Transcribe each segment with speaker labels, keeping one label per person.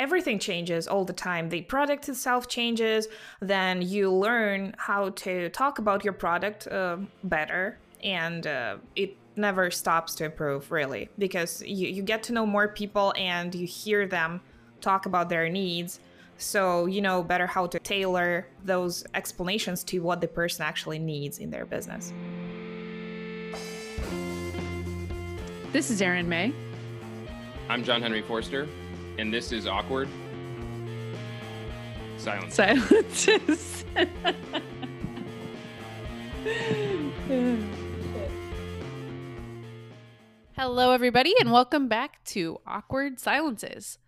Speaker 1: everything changes all the time. The product itself changes, then you learn how to talk about your product uh, better, and uh, it never stops to improve, really, because you, you get to know more people and you hear them talk about their needs. So you know better how to tailor those explanations to what the person actually needs in their business.
Speaker 2: This is Erin May.
Speaker 3: I'm John Henry Forster, and this is Awkward Silence.
Speaker 2: Silences. Hello, everybody, and welcome back to Awkward Silences.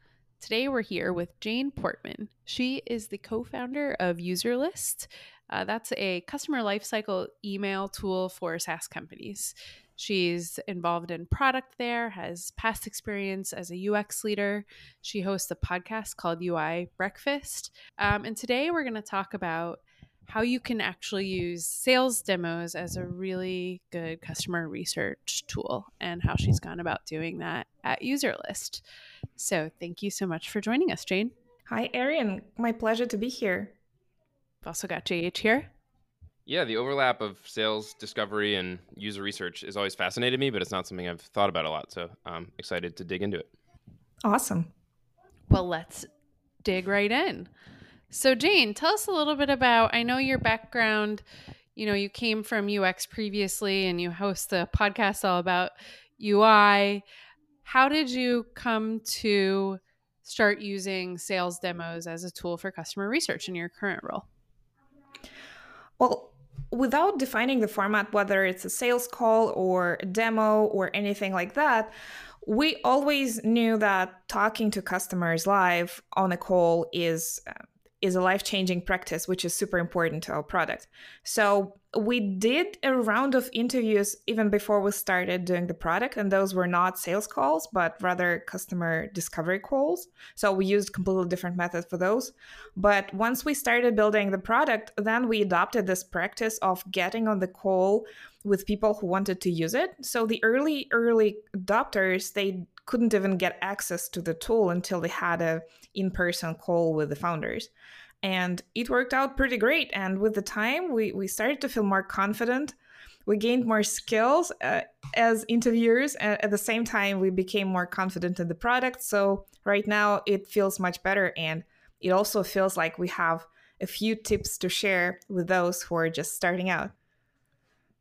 Speaker 2: Today we're here with Jane Portman. She is the co founder of Userlist. Uh, that's a customer lifecycle email tool for SaaS companies. She's involved in product there, has past experience as a UX leader. She hosts a podcast called UI Breakfast. Um, and today we're going to talk about how you can actually use sales demos as a really good customer research tool and how she's gone about doing that at Userlist. So, thank you so much for joining us, Jane.
Speaker 1: Hi, Erin. My pleasure to be here.
Speaker 2: I've also got JH here.
Speaker 3: Yeah, the overlap of sales discovery and user research has always fascinated me, but it's not something I've thought about a lot. So I'm excited to dig into it.
Speaker 1: Awesome.
Speaker 2: Well, let's dig right in. So, Jane, tell us a little bit about. I know your background. You know, you came from UX previously, and you host the podcast all about UI. How did you come to start using sales demos as a tool for customer research in your current role?
Speaker 1: Well, without defining the format, whether it's a sales call or a demo or anything like that, we always knew that talking to customers live on a call is uh, is a life changing practice, which is super important to our product. So we did a round of interviews even before we started doing the product, and those were not sales calls, but rather customer discovery calls. So we used completely different methods for those. But once we started building the product, then we adopted this practice of getting on the call with people who wanted to use it. So the early, early adopters, they couldn't even get access to the tool until they had a in-person call with the founders and it worked out pretty great. And with the time we, we started to feel more confident. We gained more skills uh, as interviewers and at the same time we became more confident in the product. So right now it feels much better and it also feels like we have a few tips to share with those who are just starting out.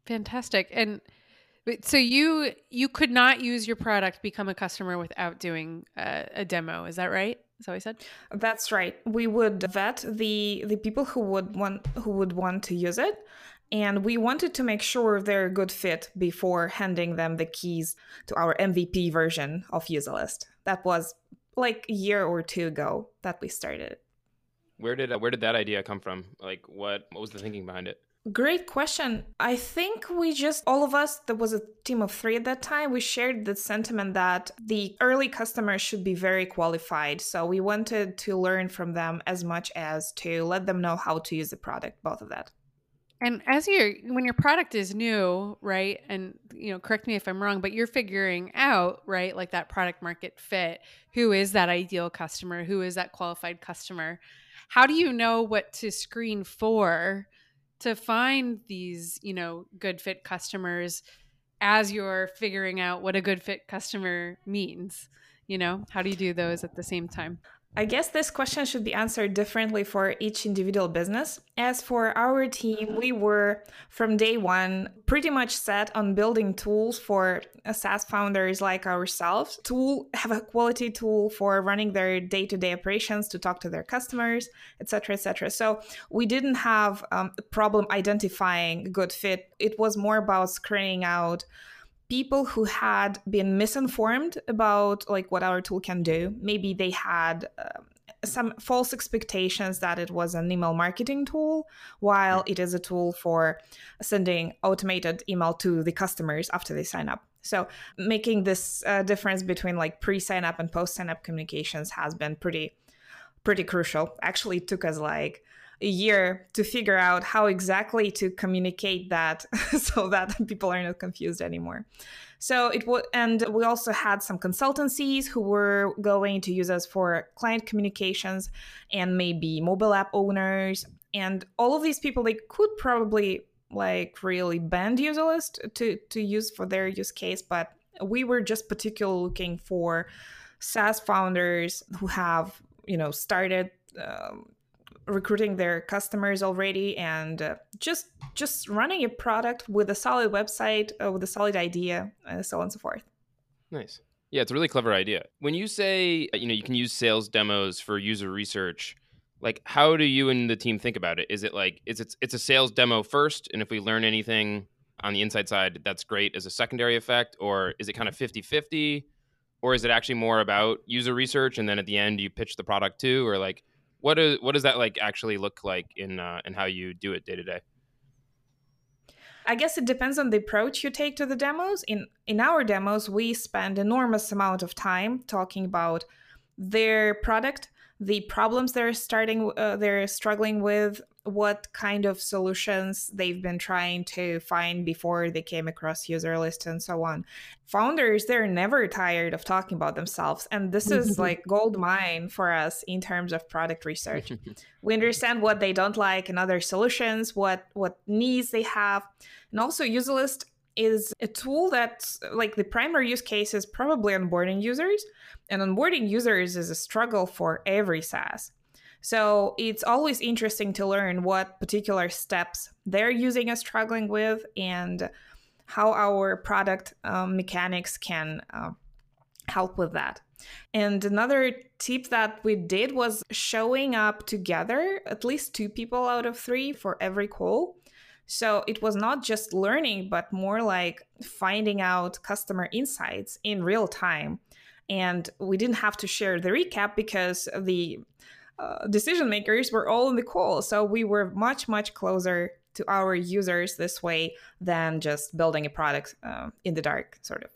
Speaker 2: Fantastic. And so you you could not use your product become a customer without doing a, a demo. Is that right is that what I said?
Speaker 1: That's right. We would vet the the people who would want who would want to use it, and we wanted to make sure they're a good fit before handing them the keys to our MVP version of Userlist. That was like a year or two ago that we started.
Speaker 3: Where did uh, where did that idea come from? Like what what was the thinking behind it?
Speaker 1: Great question. I think we just, all of us, there was a team of three at that time, we shared the sentiment that the early customers should be very qualified. So we wanted to learn from them as much as to let them know how to use the product, both of that.
Speaker 2: And as you're, when your product is new, right? And, you know, correct me if I'm wrong, but you're figuring out, right, like that product market fit. Who is that ideal customer? Who is that qualified customer? How do you know what to screen for? To find these, you know, good fit customers as you're figuring out what a good fit customer means. You know, how do you do those at the same time?
Speaker 1: I guess this question should be answered differently for each individual business. As for our team, we were from day one pretty much set on building tools for SaaS founders like ourselves to have a quality tool for running their day-to-day operations, to talk to their customers, etc., etc. So we didn't have um, a problem identifying a good fit. It was more about screening out people who had been misinformed about like what our tool can do. Maybe they had um, some false expectations that it was an email marketing tool while it is a tool for sending automated email to the customers after they sign up. So making this uh, difference between like pre-sign up and post-sign up communications has been pretty pretty crucial. Actually it took us like a year to figure out how exactly to communicate that so that people are not confused anymore. So it was, and we also had some consultancies who were going to use us for client communications and maybe mobile app owners. And all of these people, they could probably like really bend Userlist to, to use for their use case, but we were just particularly looking for SaaS founders who have, you know, started um, recruiting their customers already and uh, just just running a product with a solid website uh, with a solid idea and so on and so forth.
Speaker 3: Nice. Yeah it's a really clever idea. When you say uh, you know you can use sales demos for user research like how do you and the team think about it? Is it like is it it's a sales demo first and if we learn anything on the inside side that's great as a secondary effect or is it kind of 50-50 or is it actually more about user research and then at the end you pitch the product too or like what is what does that like actually look like in uh, in how you do it day to day?
Speaker 1: I guess it depends on the approach you take to the demos. In in our demos, we spend enormous amount of time talking about their product, the problems they're starting uh, they're struggling with, what kind of solutions they've been trying to find before they came across Userlist and so on. Founders they're never tired of talking about themselves and this is like gold mine for us in terms of product research. We understand what they don't like in other solutions what what needs they have and also Userlist is a tool that's like the primary use case is probably onboarding users and onboarding users is a struggle for every SaaS. So it's always interesting to learn what particular steps they're using and struggling with and how our product um, mechanics can uh, help with that. And another tip that we did was showing up together, at least two people out of three for every call. So it was not just learning, but more like finding out customer insights in real time. And we didn't have to share the recap because the uh, decision makers were all in the call. So we were much, much closer to our users this way than just building a product uh, in the dark, sort of.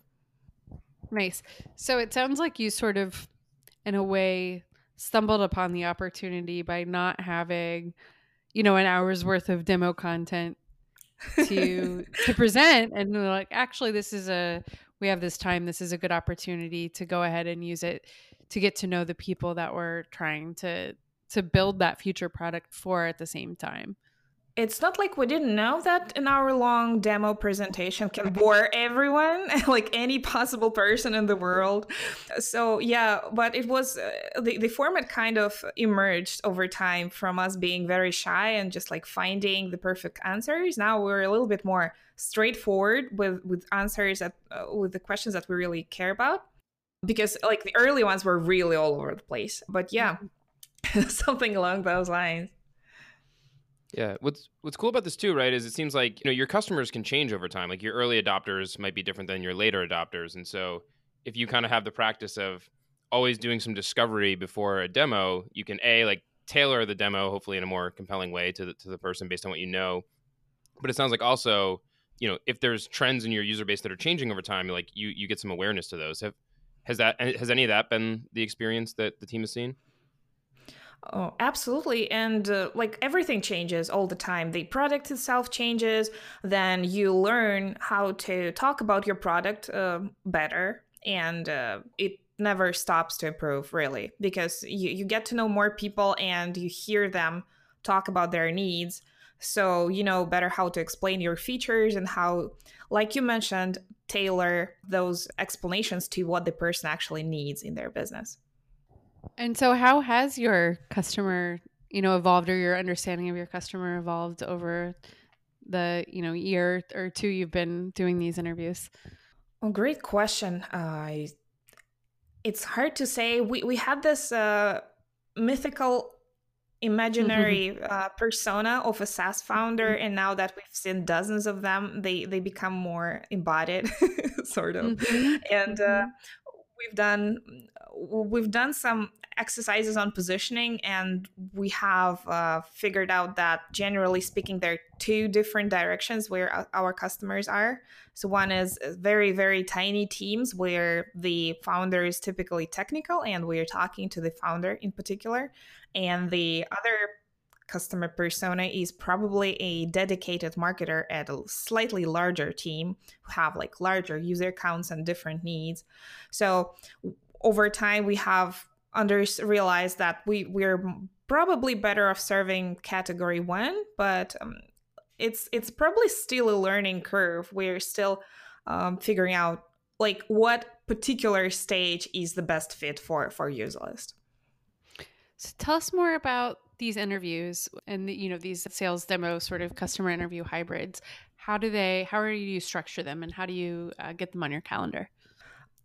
Speaker 2: Nice. So it sounds like you sort of, in a way, stumbled upon the opportunity by not having, you know, an hour's worth of demo content to to present, and like, actually, this is a we have this time. This is a good opportunity to go ahead and use it to get to know the people that we're trying to to build that future product for at the same time
Speaker 1: it's not like we didn't know that an hour long demo presentation can bore everyone, like any possible person in the world. So, yeah, but it was uh, the, the format kind of emerged over time from us being very shy and just like finding the perfect answers. Now we're a little bit more straightforward with, with answers that, uh, with the questions that we really care about because like the early ones were really all over the place. But yeah, mm-hmm. something along those lines.
Speaker 3: Yeah, what's what's cool about this too, right? Is it seems like you know your customers can change over time. Like your early adopters might be different than your later adopters, and so if you kind of have the practice of always doing some discovery before a demo, you can a like tailor the demo hopefully in a more compelling way to the, to the person based on what you know. But it sounds like also, you know, if there's trends in your user base that are changing over time, like you you get some awareness to those. Have has that has any of that been the experience that the team has seen?
Speaker 1: Oh, absolutely. And uh, like everything changes all the time. The product itself changes. Then you learn how to talk about your product uh, better. And uh, it never stops to improve, really, because you, you get to know more people and you hear them talk about their needs. So you know better how to explain your features and how, like you mentioned, tailor those explanations to what the person actually needs in their business.
Speaker 2: And so, how has your customer, you know, evolved, or your understanding of your customer evolved over the, you know, year or two you've been doing these interviews?
Speaker 1: Well, great question. Uh, it's hard to say. We we had this uh, mythical imaginary uh, persona of a SaaS founder, mm-hmm. and now that we've seen dozens of them, they they become more embodied, sort of. Mm-hmm. And uh, mm-hmm. We've done we've done some exercises on positioning and we have uh, figured out that generally speaking there are two different directions where our customers are. So one is very very tiny teams where the founder is typically technical and we're talking to the founder in particular. And the other customer persona is probably a dedicated marketer at a slightly larger team who have like larger user counts and different needs. So over time, we have under realized that we we're probably better off serving category one, but um, it's it's probably still a learning curve. We're still um, figuring out like what particular stage is the best fit for for Userlist.
Speaker 2: So tell us more about these interviews and you know these sales demo sort of customer interview hybrids. How do they? How are you structure them, and how do you uh, get them on your calendar?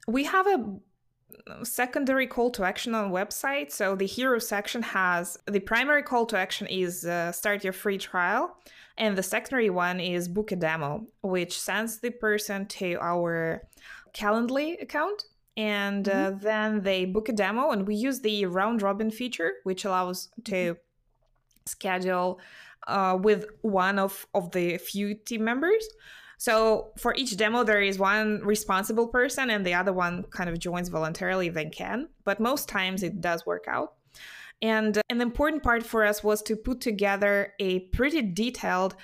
Speaker 1: We have a secondary call to action on website. So the hero section has the primary call to action is uh, start your free trial, and the secondary one is book a demo, which sends the person to our Calendly account. And uh, mm-hmm. then they book a demo, and we use the round robin feature, which allows to mm-hmm. schedule uh, with one of, of the few team members. So for each demo, there is one responsible person, and the other one kind of joins voluntarily if they can. But most times it does work out. And an important part for us was to put together a pretty detailed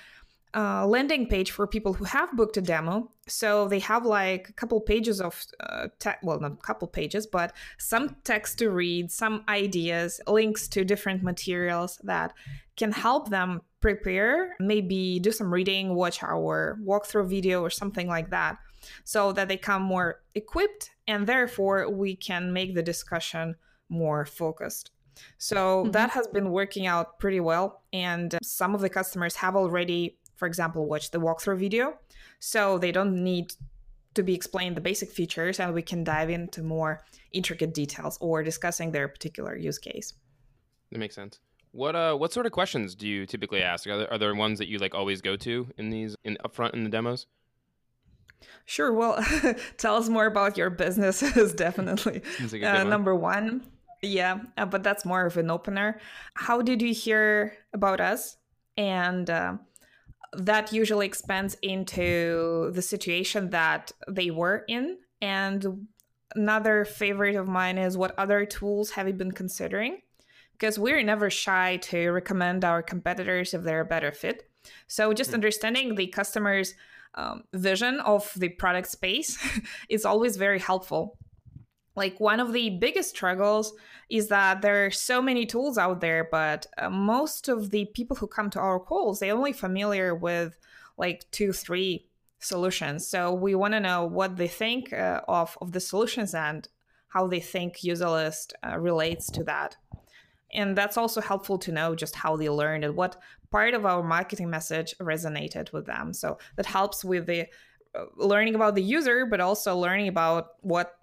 Speaker 1: uh, landing page for people who have booked a demo. So they have like a couple pages of uh, te- well, not a couple pages, but some text to read, some ideas, links to different materials that can help them prepare, maybe do some reading, watch our walkthrough video or something like that, so that they come more equipped and therefore we can make the discussion more focused. So mm-hmm. that has been working out pretty well. And some of the customers have already, for example, watch the walkthrough video. So they don't need to be explained the basic features and we can dive into more intricate details or discussing their particular use case.
Speaker 3: That makes sense. What uh what sort of questions do you typically ask? Are there, are there ones that you like always go to in these in upfront in the demos?
Speaker 1: Sure. Well, tell us more about your business is definitely uh, number one. Yeah, uh, but that's more of an opener. How did you hear about us? And uh, that usually expands into the situation that they were in. And another favorite of mine is what other tools have you been considering? because we're never shy to recommend our competitors if they're a better fit. So just mm. understanding the customer's um, vision of the product space is always very helpful. Like one of the biggest struggles is that there are so many tools out there, but uh, most of the people who come to our calls, they're only familiar with like two, three solutions. So we want to know what they think uh, of of the solutions and how they think Userlist uh, relates to that. And that's also helpful to know just how they learned and what part of our marketing message resonated with them. So that helps with the uh, learning about the user, but also learning about what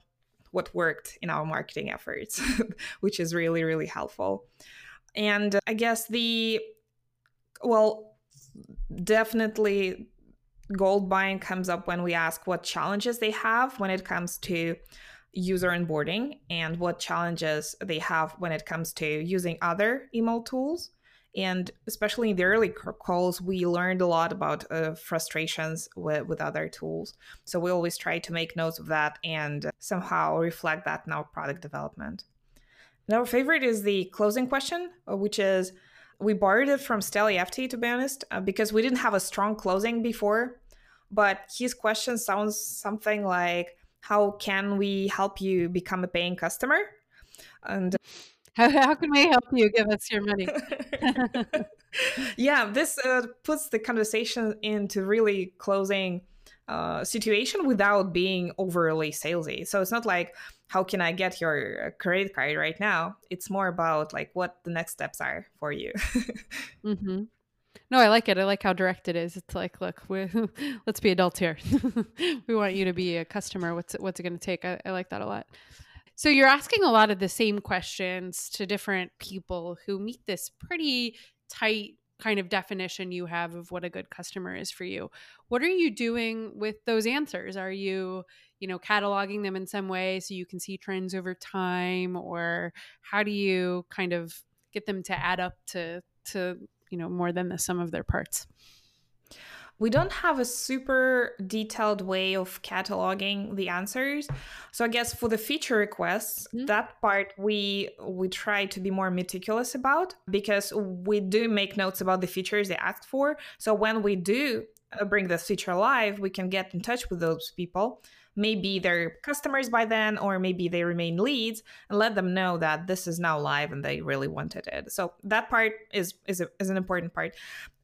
Speaker 1: what worked in our marketing efforts, which is really really helpful. And I guess the well, definitely gold buying comes up when we ask what challenges they have when it comes to user onboarding and what challenges they have when it comes to using other email tools. And especially in the early calls, we learned a lot about uh, frustrations with, with other tools. So we always try to make notes of that and somehow reflect that in our product development. Our favorite is the closing question, uh, which is we borrowed it from Steli Efti, to be honest, uh, because we didn't have a strong closing before. But his question sounds something like, how can we help you become a paying customer?
Speaker 2: And how, how can we help you give us your money?
Speaker 1: yeah, this uh, puts the conversation into really closing uh, situation without being overly salesy. So it's not like, how can I get your credit card right now? It's more about like what the next steps are for you.
Speaker 2: mm-hmm. No, I like it. I like how direct it is. It's like, look, we let's be adults here. we want you to be a customer. What's it, what's it going to take? I, I like that a lot. So you're asking a lot of the same questions to different people who meet this pretty tight kind of definition you have of what a good customer is for you. What are you doing with those answers? Are you, you know, cataloging them in some way so you can see trends over time or how do you kind of get them to add up to to you know more than the sum of their parts
Speaker 1: we don't have a super detailed way of cataloging the answers. So I guess for the feature requests, mm-hmm. that part we we try to be more meticulous about because we do make notes about the features they asked for. So when we do uh, bring this feature live, we can get in touch with those people maybe they're customers by then or maybe they remain leads and let them know that this is now live and they really wanted it so that part is is, a, is an important part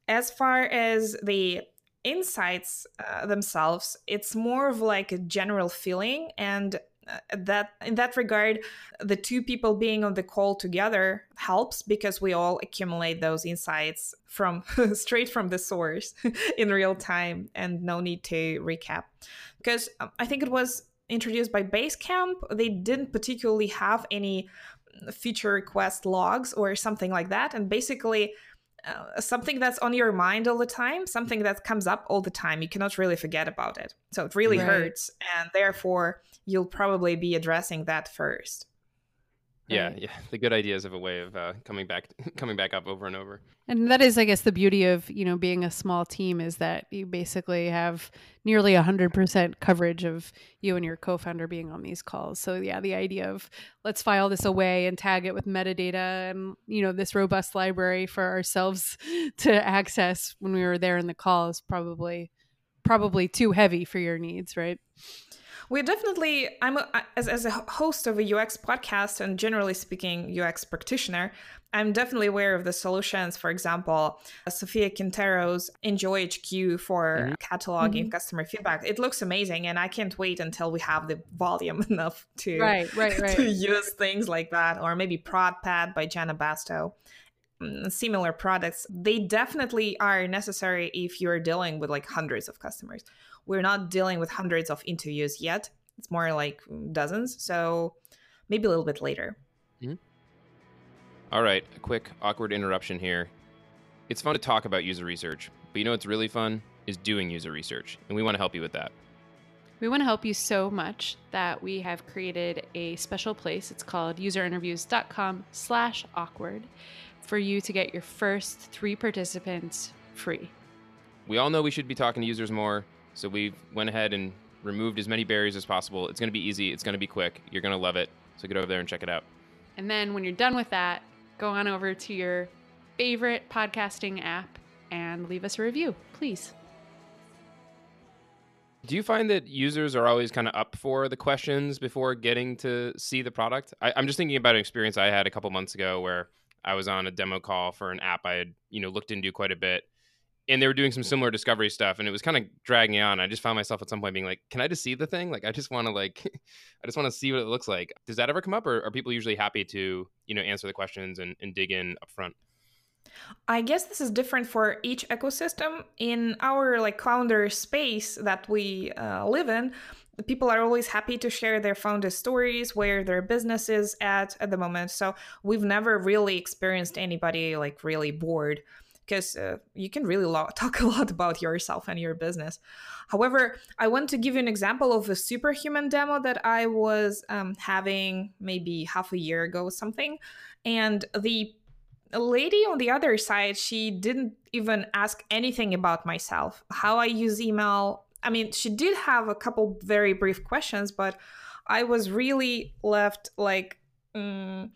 Speaker 1: as far as the insights uh, themselves it's more of like a general feeling and uh, that in that regard the two people being on the call together helps because we all accumulate those insights from straight from the source in real time and no need to recap. Because um, i think it was introduced by basecamp they didn't particularly have any feature request logs or something like that and basically uh, something that's on your mind all the time, something that comes up all the time. You cannot really forget about it. So it really right. hurts. And therefore, you'll probably be addressing that first.
Speaker 3: Yeah, yeah. The good ideas of a way of uh, coming back, coming back up over and over.
Speaker 2: And that is, I guess, the beauty of you know being a small team is that you basically have nearly hundred percent coverage of you and your co-founder being on these calls. So yeah, the idea of let's file this away and tag it with metadata and you know this robust library for ourselves to access when we were there in the call is probably probably too heavy for your needs, right?
Speaker 1: We definitely i'm a, as, as a host of a ux podcast and generally speaking ux practitioner i'm definitely aware of the solutions for example Sofia Quintero's enjoy hq for mm-hmm. cataloging mm-hmm. customer feedback it looks amazing and i can't wait until we have the volume enough to
Speaker 2: right, right, right.
Speaker 1: to use things like that or maybe ProdPad by Janna Bastow mm, similar products they definitely are necessary if you're dealing with like hundreds of customers we're not dealing with hundreds of interviews yet. It's more like dozens. So maybe a little bit later. Mm-hmm.
Speaker 3: All right, a quick awkward interruption here. It's fun to talk about user research, but you know what's really fun is doing user research, and we want to help you with that.
Speaker 2: We want to help you so much that we have created a special place. It's called userinterviews.com slash awkward for you to get your first three participants free.
Speaker 3: We all know we should be talking to users more, so we went ahead and removed as many barriers as possible. It's going to be easy. It's going to be quick. You're going to love it. So get over there and check it out.
Speaker 2: And then when you're done with that, go on over to your favorite podcasting app and leave us a review, please.
Speaker 3: Do you find that users are always kind of up for the questions before getting to see the product? I, am just thinking about an experience I had a couple months ago where I was on a demo call for an app I had, you know, looked into quite a bit and they were doing some similar discovery stuff and it was kind of dragging on. I just found myself at some point being like can i just see the thing? Like i just want to like i just want to see what it looks like. Does that ever come up or are people usually happy to you know answer the questions and, and dig in up front
Speaker 1: I guess this is different for each ecosystem. In our like founder space that we uh, live in, people are always happy to share their founder stories, where their business is at at the moment. So we've never really experienced anybody like really bored because uh, you can really lo- talk a lot about yourself and your business. However, I want to give you an example of a superhuman demo that I was um, having maybe half a year ago, something. And the lady on the other side, she didn't even ask anything about myself, how I use email. I mean, she did have a couple very brief questions, but I was really left like mm,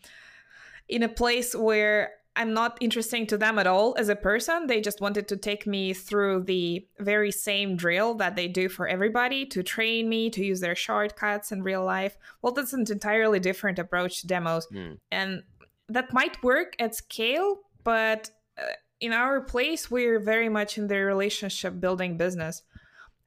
Speaker 1: in a place where I'm not interesting to them at all as a person. They just wanted to take me through the very same drill that they do for everybody to train me to use their shortcuts in real life. Well, that's an entirely different approach to demos. Mm. And that might work at scale, but uh, in our place, we're very much in the relationship building business.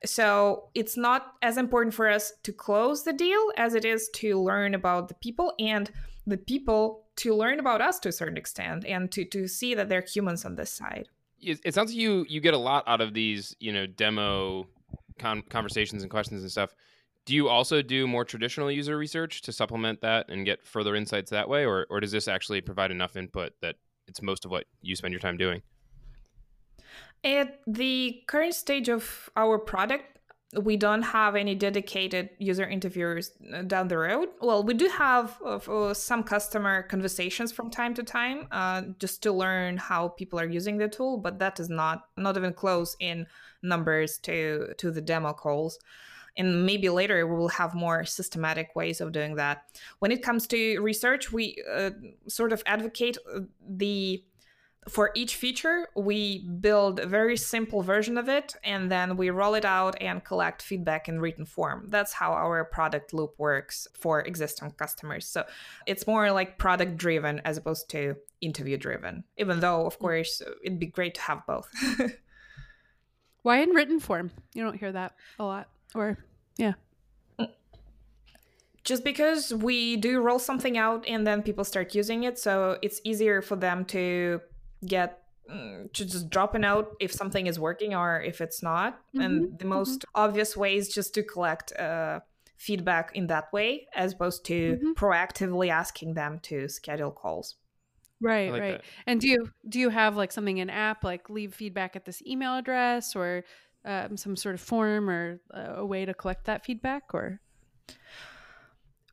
Speaker 1: So it's not as important for us to close the deal as it is to learn about the people and the people to learn about us to a certain extent and to to see that they're humans on this side.
Speaker 3: It sounds like you you get a lot out of these, you know, demo con- conversations and questions and stuff. Do you also do more traditional user research to supplement that and get further insights that way, or or does this actually provide enough input that it's most of what you spend your time doing?
Speaker 1: At the current stage of our product, we don't have any dedicated user interviewers uh, down the road. Well, we do have uh, some customer conversations from time to time, uh, just to learn how people are using the tool, but that is not not even close in numbers to to the demo calls. And maybe later we will have more systematic ways of doing that. When it comes to research, we uh, sort of advocate uh, the for each feature, we build a very simple version of it and then we roll it out and collect feedback in written form. That's how our product loop works for existing customers. So it's more like product driven as opposed to interview driven, even though, of mm. course, it'd be great to have both.
Speaker 2: Why in written form? You don't hear that a lot. Or, yeah
Speaker 1: just because we do roll something out and then people start using it so it's easier for them to get mm, to just drop a note if something is working or if it's not. Mm-hmm. And the most mm-hmm. obvious way is just to collect uh, feedback in that way, as opposed to mm-hmm. proactively asking them to schedule calls.
Speaker 2: Right, like right. That. And do you do you have like something in app like leave feedback at this email address or um, some sort of form or uh, a way to collect that feedback or?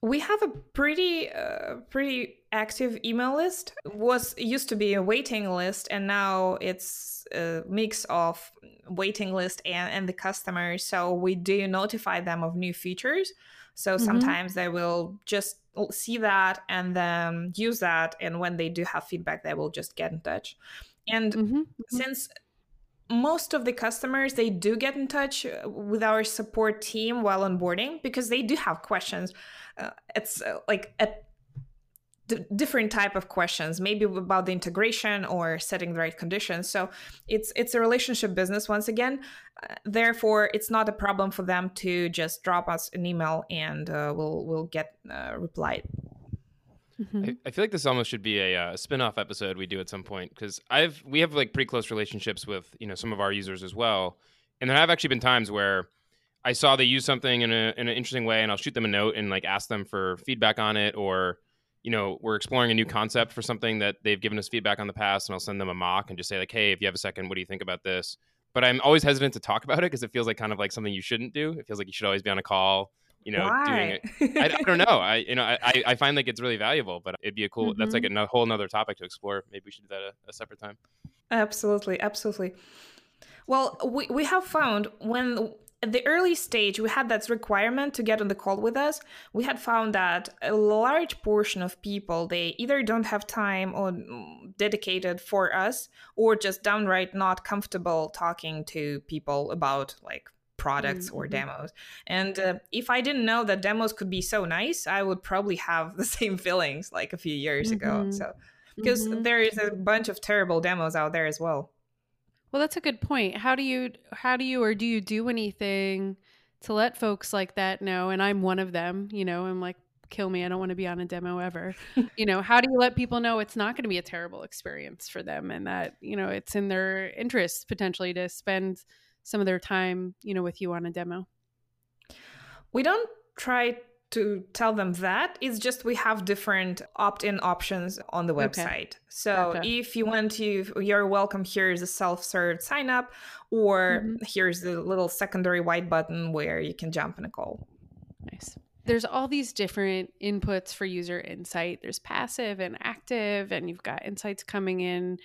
Speaker 1: we have a pretty uh, pretty active email list was used to be a waiting list and now it's a mix of waiting list and, and the customers so we do notify them of new features so mm-hmm. sometimes they will just see that and then use that and when they do have feedback they will just get in touch and mm-hmm. Mm-hmm. since most of the customers they do get in touch with our support team while onboarding because they do have questions uh, it's uh, like a d- different type of questions maybe about the integration or setting the right conditions. So it's it's a relationship business once again. Uh, therefore it's not a problem for them to just drop us an email and uh, we'll we'll get uh, replied.
Speaker 3: Mm-hmm. I, I, feel like this almost should be a, uh, spin-off episode we do at some point because I've we have like pretty close relationships with you know some of our users as well, and there have actually been times where I saw they use something in, a, in an interesting way, and I'll shoot them a note and like ask them for feedback on it, or you know, we're exploring a new concept for something that they've given us feedback on the past, and I'll send them a mock and just say like, hey, if you have a second, what do you think about this? But I'm always hesitant to talk about it because it feels like kind of like something you shouldn't do. It feels like you should always be on a call, you know,
Speaker 1: Why?
Speaker 3: doing it. I, I, don't know. I you know I, I find like it's really valuable, but it'd be a cool. Mm-hmm. That's like mm-hmm. a whole another topic to explore. Maybe we should do that a, a separate time.
Speaker 1: Absolutely, absolutely. Well, we, we have found when at the early stage we had that requirement to get on the call with us we had found that a large portion of people they either don't have time or dedicated for us or just downright not comfortable talking to people about like products mm-hmm. or demos and uh, if i didn't know that demos could be so nice i would probably have the same feelings like a few years mm-hmm. ago so because mm-hmm. there is a bunch of terrible demos out there as well
Speaker 2: well, that's a good point. How do you how do you or do you do anything to let folks like that know and I'm one of them, you know, I'm like kill me. I don't want to be on a demo ever. you know, how do you let people know it's not going to be a terrible experience for them and that, you know, it's in their interest potentially to spend some of their time, you know, with you on a demo?
Speaker 1: We don't try to tell them that. It's just we have different opt-in options on the website. Okay. So gotcha. if you want to, you're welcome. Here's a self-serve sign up, or mm-hmm. here's the little secondary white button where you can jump in a call.
Speaker 2: Nice. There's all these different inputs for user insight. There's passive and active, and you've got insights coming in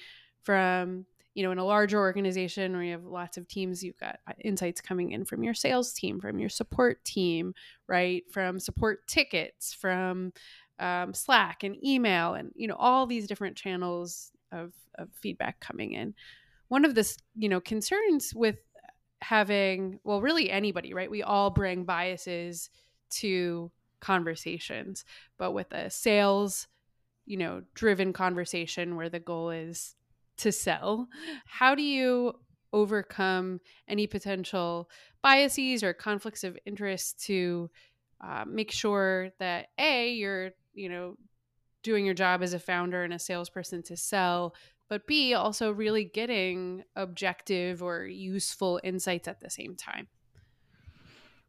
Speaker 2: from you know in a larger organization where you have lots of teams you've got uh, insights coming in from your sales team from your support team right? From support tickets from um, slack and email and you know all these different channels of, of feedback coming in. One of the you know concerns with having well really anybody right? We all bring biases to conversations but with a sales you know driven conversation where the goal is to sell. How do you overcome any potential biases or conflicts of interest to uh, make sure that a you're you know doing your job as a founder and a salesperson to sell but b also really getting objective or useful insights at the same time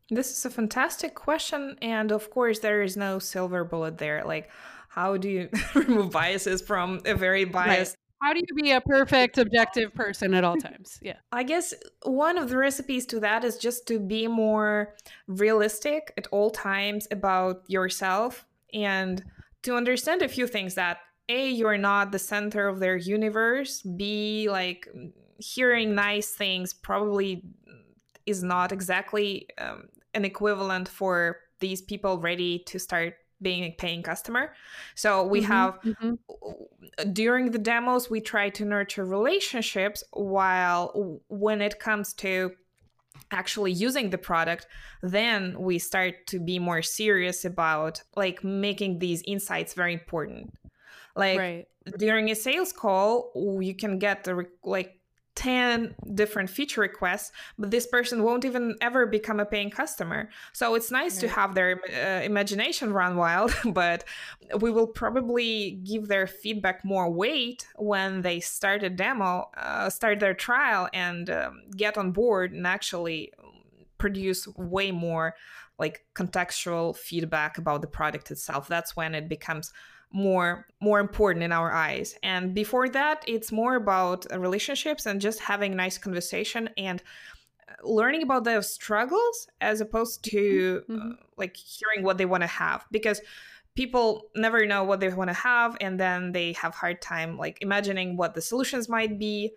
Speaker 1: this is a fantastic question and of course there is no silver bullet there like how do you remove biases from a very biased
Speaker 2: how do you be a perfect objective person at all times? Yeah.
Speaker 1: I guess one of the recipes to that is just to be more realistic at all times about yourself and to understand a few things that a you're not the center of their universe b like hearing nice things probably is not exactly um, an equivalent for these people ready to start being a paying customer. So we mm-hmm, have mm-hmm. during the demos we try to nurture relationships while when it comes to actually using the product then we start to be more serious about like making these insights very important like right. during a sales call you can get the like 10 different feature requests but this person won't even ever become a paying customer so it's nice right. to have their uh, imagination run wild but we will probably give their feedback more weight when they start a demo uh, start their trial and um, get on board and actually produce way more like contextual feedback about the product itself. That's when it becomes more more important in our eyes. And before that it's more about uh, relationships and just having nice conversation and uh, learning about their struggles as opposed to mm-hmm. uh, like hearing what they want to have. Because people never know what they want to have and then they have hard time like imagining what the solutions might be.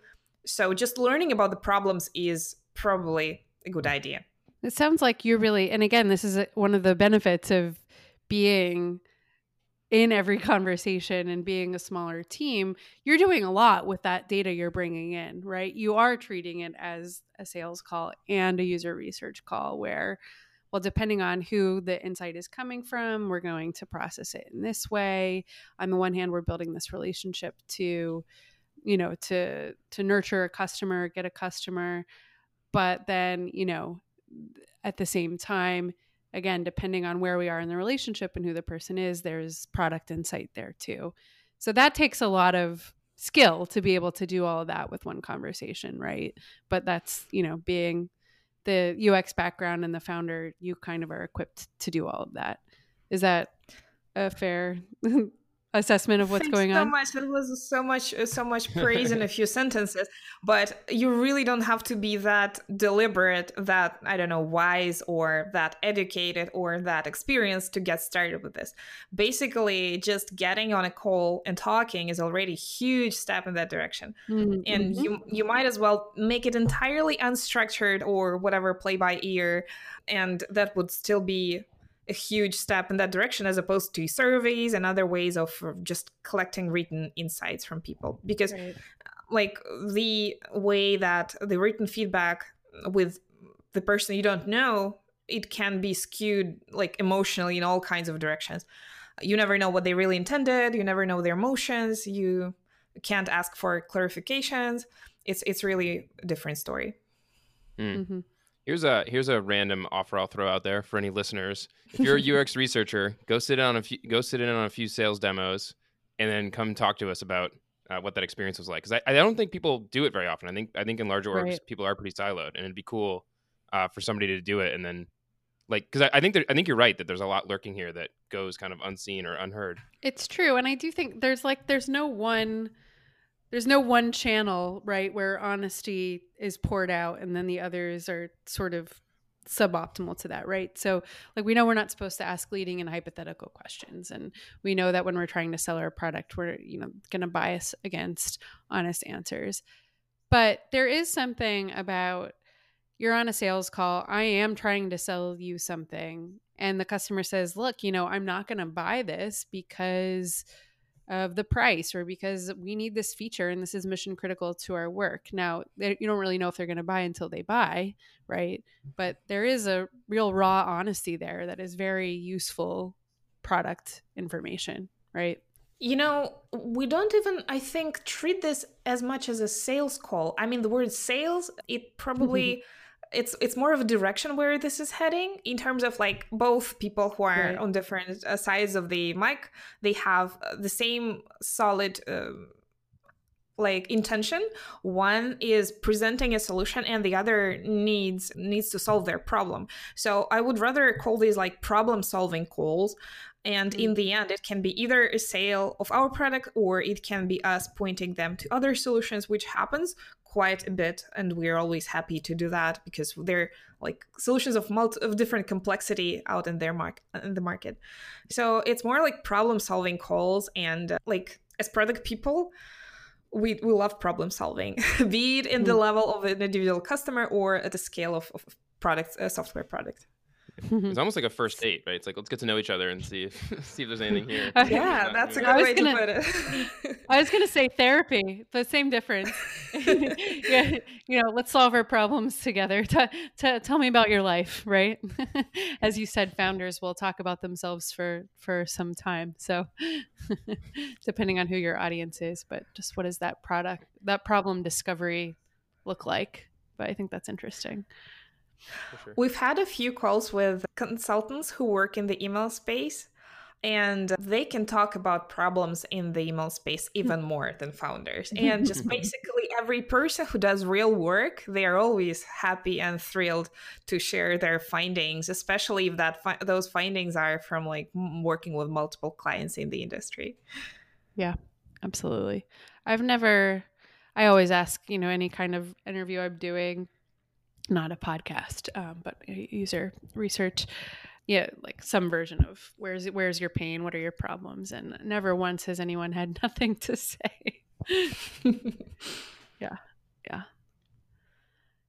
Speaker 1: So just learning about the problems is probably a good idea
Speaker 2: it sounds like you're really and again this is one of the benefits of being in every conversation and being a smaller team, you're doing a lot with that data you're bringing in, right? You are treating it as a sales call and a user research call where well depending on who the insight is coming from we're going to process it in this way on the one hand we're building this relationship to you know to to nurture a customer get a customer but then you know at the same time again, depending on where we are in the relationship and who the person is, there's product insight there too. So that takes a lot of skill to be able to do all of that with one conversation, right? But that's, you know, being the UX background and the founder, you kind of are equipped to do all of that. Is that a fair assessment of what's
Speaker 1: Thanks
Speaker 2: going
Speaker 1: so
Speaker 2: on?
Speaker 1: So much. It was so much, uh, so much praise in a few sentences. But you really don't have to be that deliberate, that I don't know, wise, or that educated, or that experienced to get started with this. Basically, just getting on a call and talking is already a huge step in that direction. Mm-hmm. And you you might as well make it entirely unstructured or whatever, play by ear, and that would still be a huge step in that direction as opposed to surveys and other ways of just collecting written insights from people because right. like the way that the written feedback with the person you don't know it can be skewed like emotionally in all kinds of directions you never know what they really intended you never know their emotions you can't ask for clarifications it's it's really a different story
Speaker 3: mm. mm-hmm. Here's a here's a random offer I'll throw out there for any listeners. If you're a UX researcher, go sit on a few go sit in on a few sales demos, and then come talk to us about uh, what that experience was like. Because I, I don't think people do it very often. I think I think in larger orgs right. people are pretty siloed, and it'd be cool uh, for somebody to do it and then like because I, I, think there, I think you're right that there's a lot lurking here that goes kind of unseen or unheard.
Speaker 2: It's true, and I do think there's like there's no one there's no one channel right where honesty is poured out and then the others are sort of suboptimal to that right? So like we know we're not supposed to ask leading and hypothetical questions and we know that when we're trying to sell our product we're you know going to bias against honest answers. But there is something about you're on a sales call i am trying to sell you something and the customer says look you know i'm not going to buy this because of the price or because we need this feature and this is mission critical to our work. Now, they, you don't really know if they're going to buy until they buy, right? But there is a real raw honesty there that is very useful product information, right?
Speaker 1: You know, we don't even, I think, treat this as much as a sales call. I mean, the word sales, it probably. it's it's more of a direction where this is heading in terms of like both people who are right. on different uh, sides of the mic they have uh, the same solid um, like intention one is presenting a solution and the other needs needs to solve their problem so i would rather call these like problem solving calls And mm-hmm. in mm. the end, it can be either a sale of our product or it can be us pointing them to other solutions, which happens quite a bit. And we're always happy to do that because they're like solutions of multi- of different complexity out in their market in the market. So it's more like problem solving calls and uh, like as product people, we, we love problem solving, be it in the level of an individual customer or at the scale of, of product, a software product.
Speaker 3: It's almost like a first date, right? It's like let's get to know each other and see if see if there's anything here.
Speaker 1: yeah, that's a good way gonna, to put it.
Speaker 2: I was gonna say therapy, the same difference. yeah, you know, let's solve our problems together. T- t- tell me about your life, right? As you said, founders will talk about themselves for for some time. So, depending on who your audience is, but just what does that product, that problem discovery, look like? But I think that's interesting.
Speaker 1: Sure. We've had a few calls with consultants who work in the email space, and they can talk about problems in the email space even more than founders. And just basically, every person who does real work, they are always happy and thrilled to share their findings, especially if that fi- those findings are from like working with multiple clients in the industry.
Speaker 2: Yeah, absolutely. I've never. I always ask, you know, any kind of interview I'm doing, not a podcast, um, but user research. Yeah, like some version of where's where's your pain? What are your problems? And never once has anyone had nothing to say. yeah, yeah.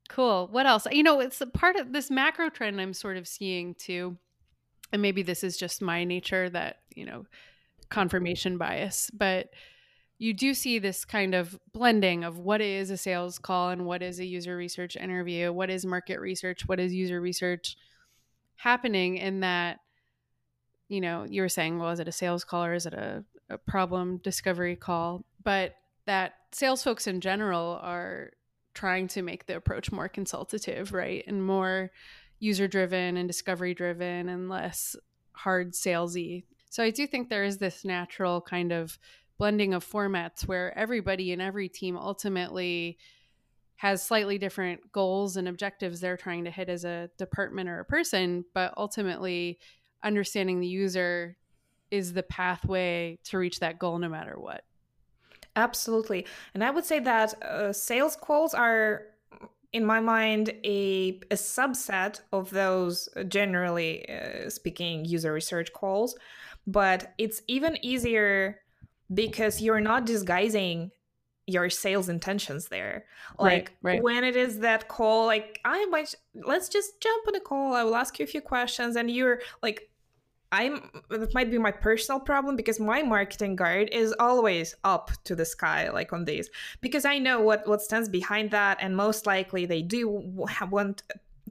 Speaker 2: Cool. What else? You know, it's a part of this macro trend I'm sort of seeing too, and maybe this is just my nature that you know confirmation bias, but you do see this kind of blending of what is a sales call and what is a user research interview, what is market research, what is user research happening in that, you know, you were saying, well, is it a sales call or is it a, a problem discovery call? But that sales folks in general are trying to make the approach more consultative, right? And more user driven and discovery driven and less hard salesy. So I do think there is this natural kind of blending of formats where everybody in every team ultimately has slightly different goals and objectives they're trying to hit as a department or a person, but ultimately understanding the user is the pathway to reach that goal no matter what.
Speaker 1: Absolutely. And I would say that uh, sales calls are in my mind a, a subset of those generally uh, speaking user research calls but it's even easier because you're not disguising your sales intentions there. Like right, right. when it is that call like i might let's just jump on a call. I will ask you a few questions and you're like i'm that might be my personal problem because my marketing guard is always up to the sky like on these because i know what what stands behind that and most likely they do want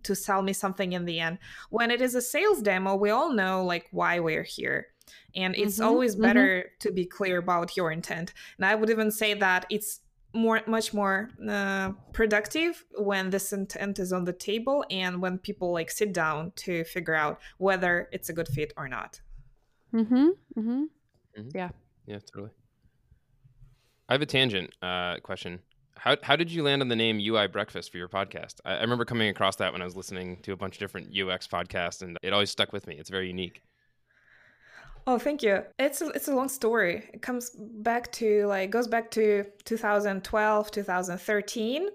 Speaker 1: to sell me something in the end. When it is a sales demo we all know like why we're here and it's mm-hmm, always mm-hmm. better mm-hmm. to be clear about your intent and i would even say that it's more much more uh, productive when this intent is on the table and when people like sit down to figure out whether it's a good fit or not
Speaker 2: mm-hmm, mm-hmm. mm-hmm. yeah
Speaker 3: yeah totally i have a tangent uh, question how, how did you land on the name UI Breakfast for your podcast? I, I remember coming across that when I was listening to a bunch of different UX podcasts, and it always stuck with me. It's very unique.
Speaker 1: Oh, thank you. It's a, it's a long story. It comes back to like goes back to 2012, 2013.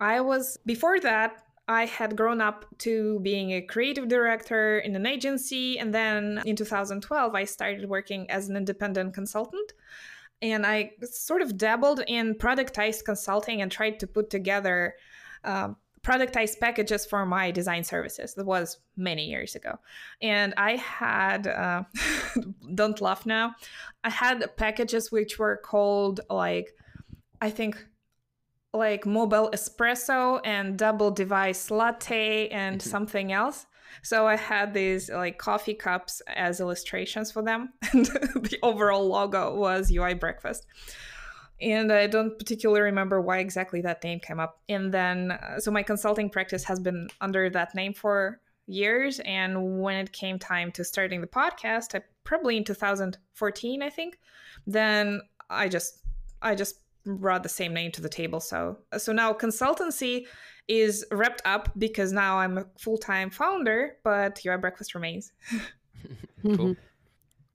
Speaker 1: I was before that I had grown up to being a creative director in an agency and then in 2012 I started working as an independent consultant and I sort of dabbled in productized consulting and tried to put together um, productized packages for my design services. That was many years ago. And I had, uh, don't laugh now, I had packages which were called like, I think, like mobile espresso and double device latte and mm-hmm. something else. So I had these like coffee cups as illustrations for them. And the overall logo was UI breakfast and I don't particularly remember why exactly that name came up. And then, uh, so my consulting practice has been under that name for years. And when it came time to starting the podcast, I, probably in 2014, I think, then I just, I just brought the same name to the table. So, so now consultancy is wrapped up because now I'm a full time founder, but UI Breakfast remains.
Speaker 3: cool.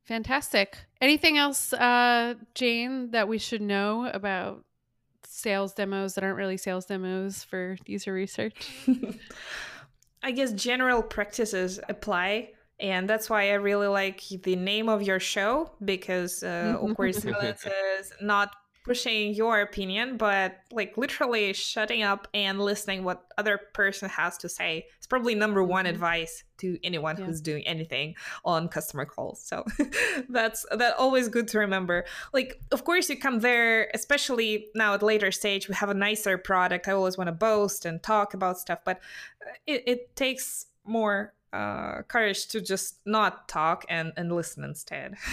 Speaker 2: Fantastic. Anything else, uh, Jane, that we should know about sales demos that aren't really sales demos for user research?
Speaker 1: I guess general practices apply. And that's why I really like the name of your show because uh, awkward silences, not pushing your opinion, but like literally shutting up and listening what other person has to say. It's probably number one mm-hmm. advice to anyone yeah. who's doing anything on customer calls. So that's that always good to remember. Like of course you come there, especially now at later stage, we have a nicer product. I always want to boast and talk about stuff, but uh, it, it takes more uh, courage to just not talk and, and listen instead.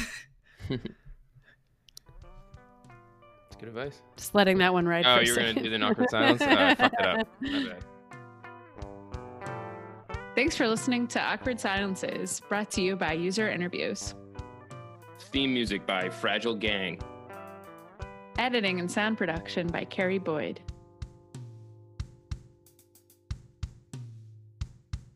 Speaker 3: good advice.
Speaker 2: Just letting that one ride.
Speaker 3: Oh, you're going to do the awkward silence? Oh, I fucked it up.
Speaker 2: Thanks for listening to Awkward Silences, brought to you by User Interviews.
Speaker 3: Theme music by Fragile Gang.
Speaker 2: Editing and sound production by Carrie Boyd.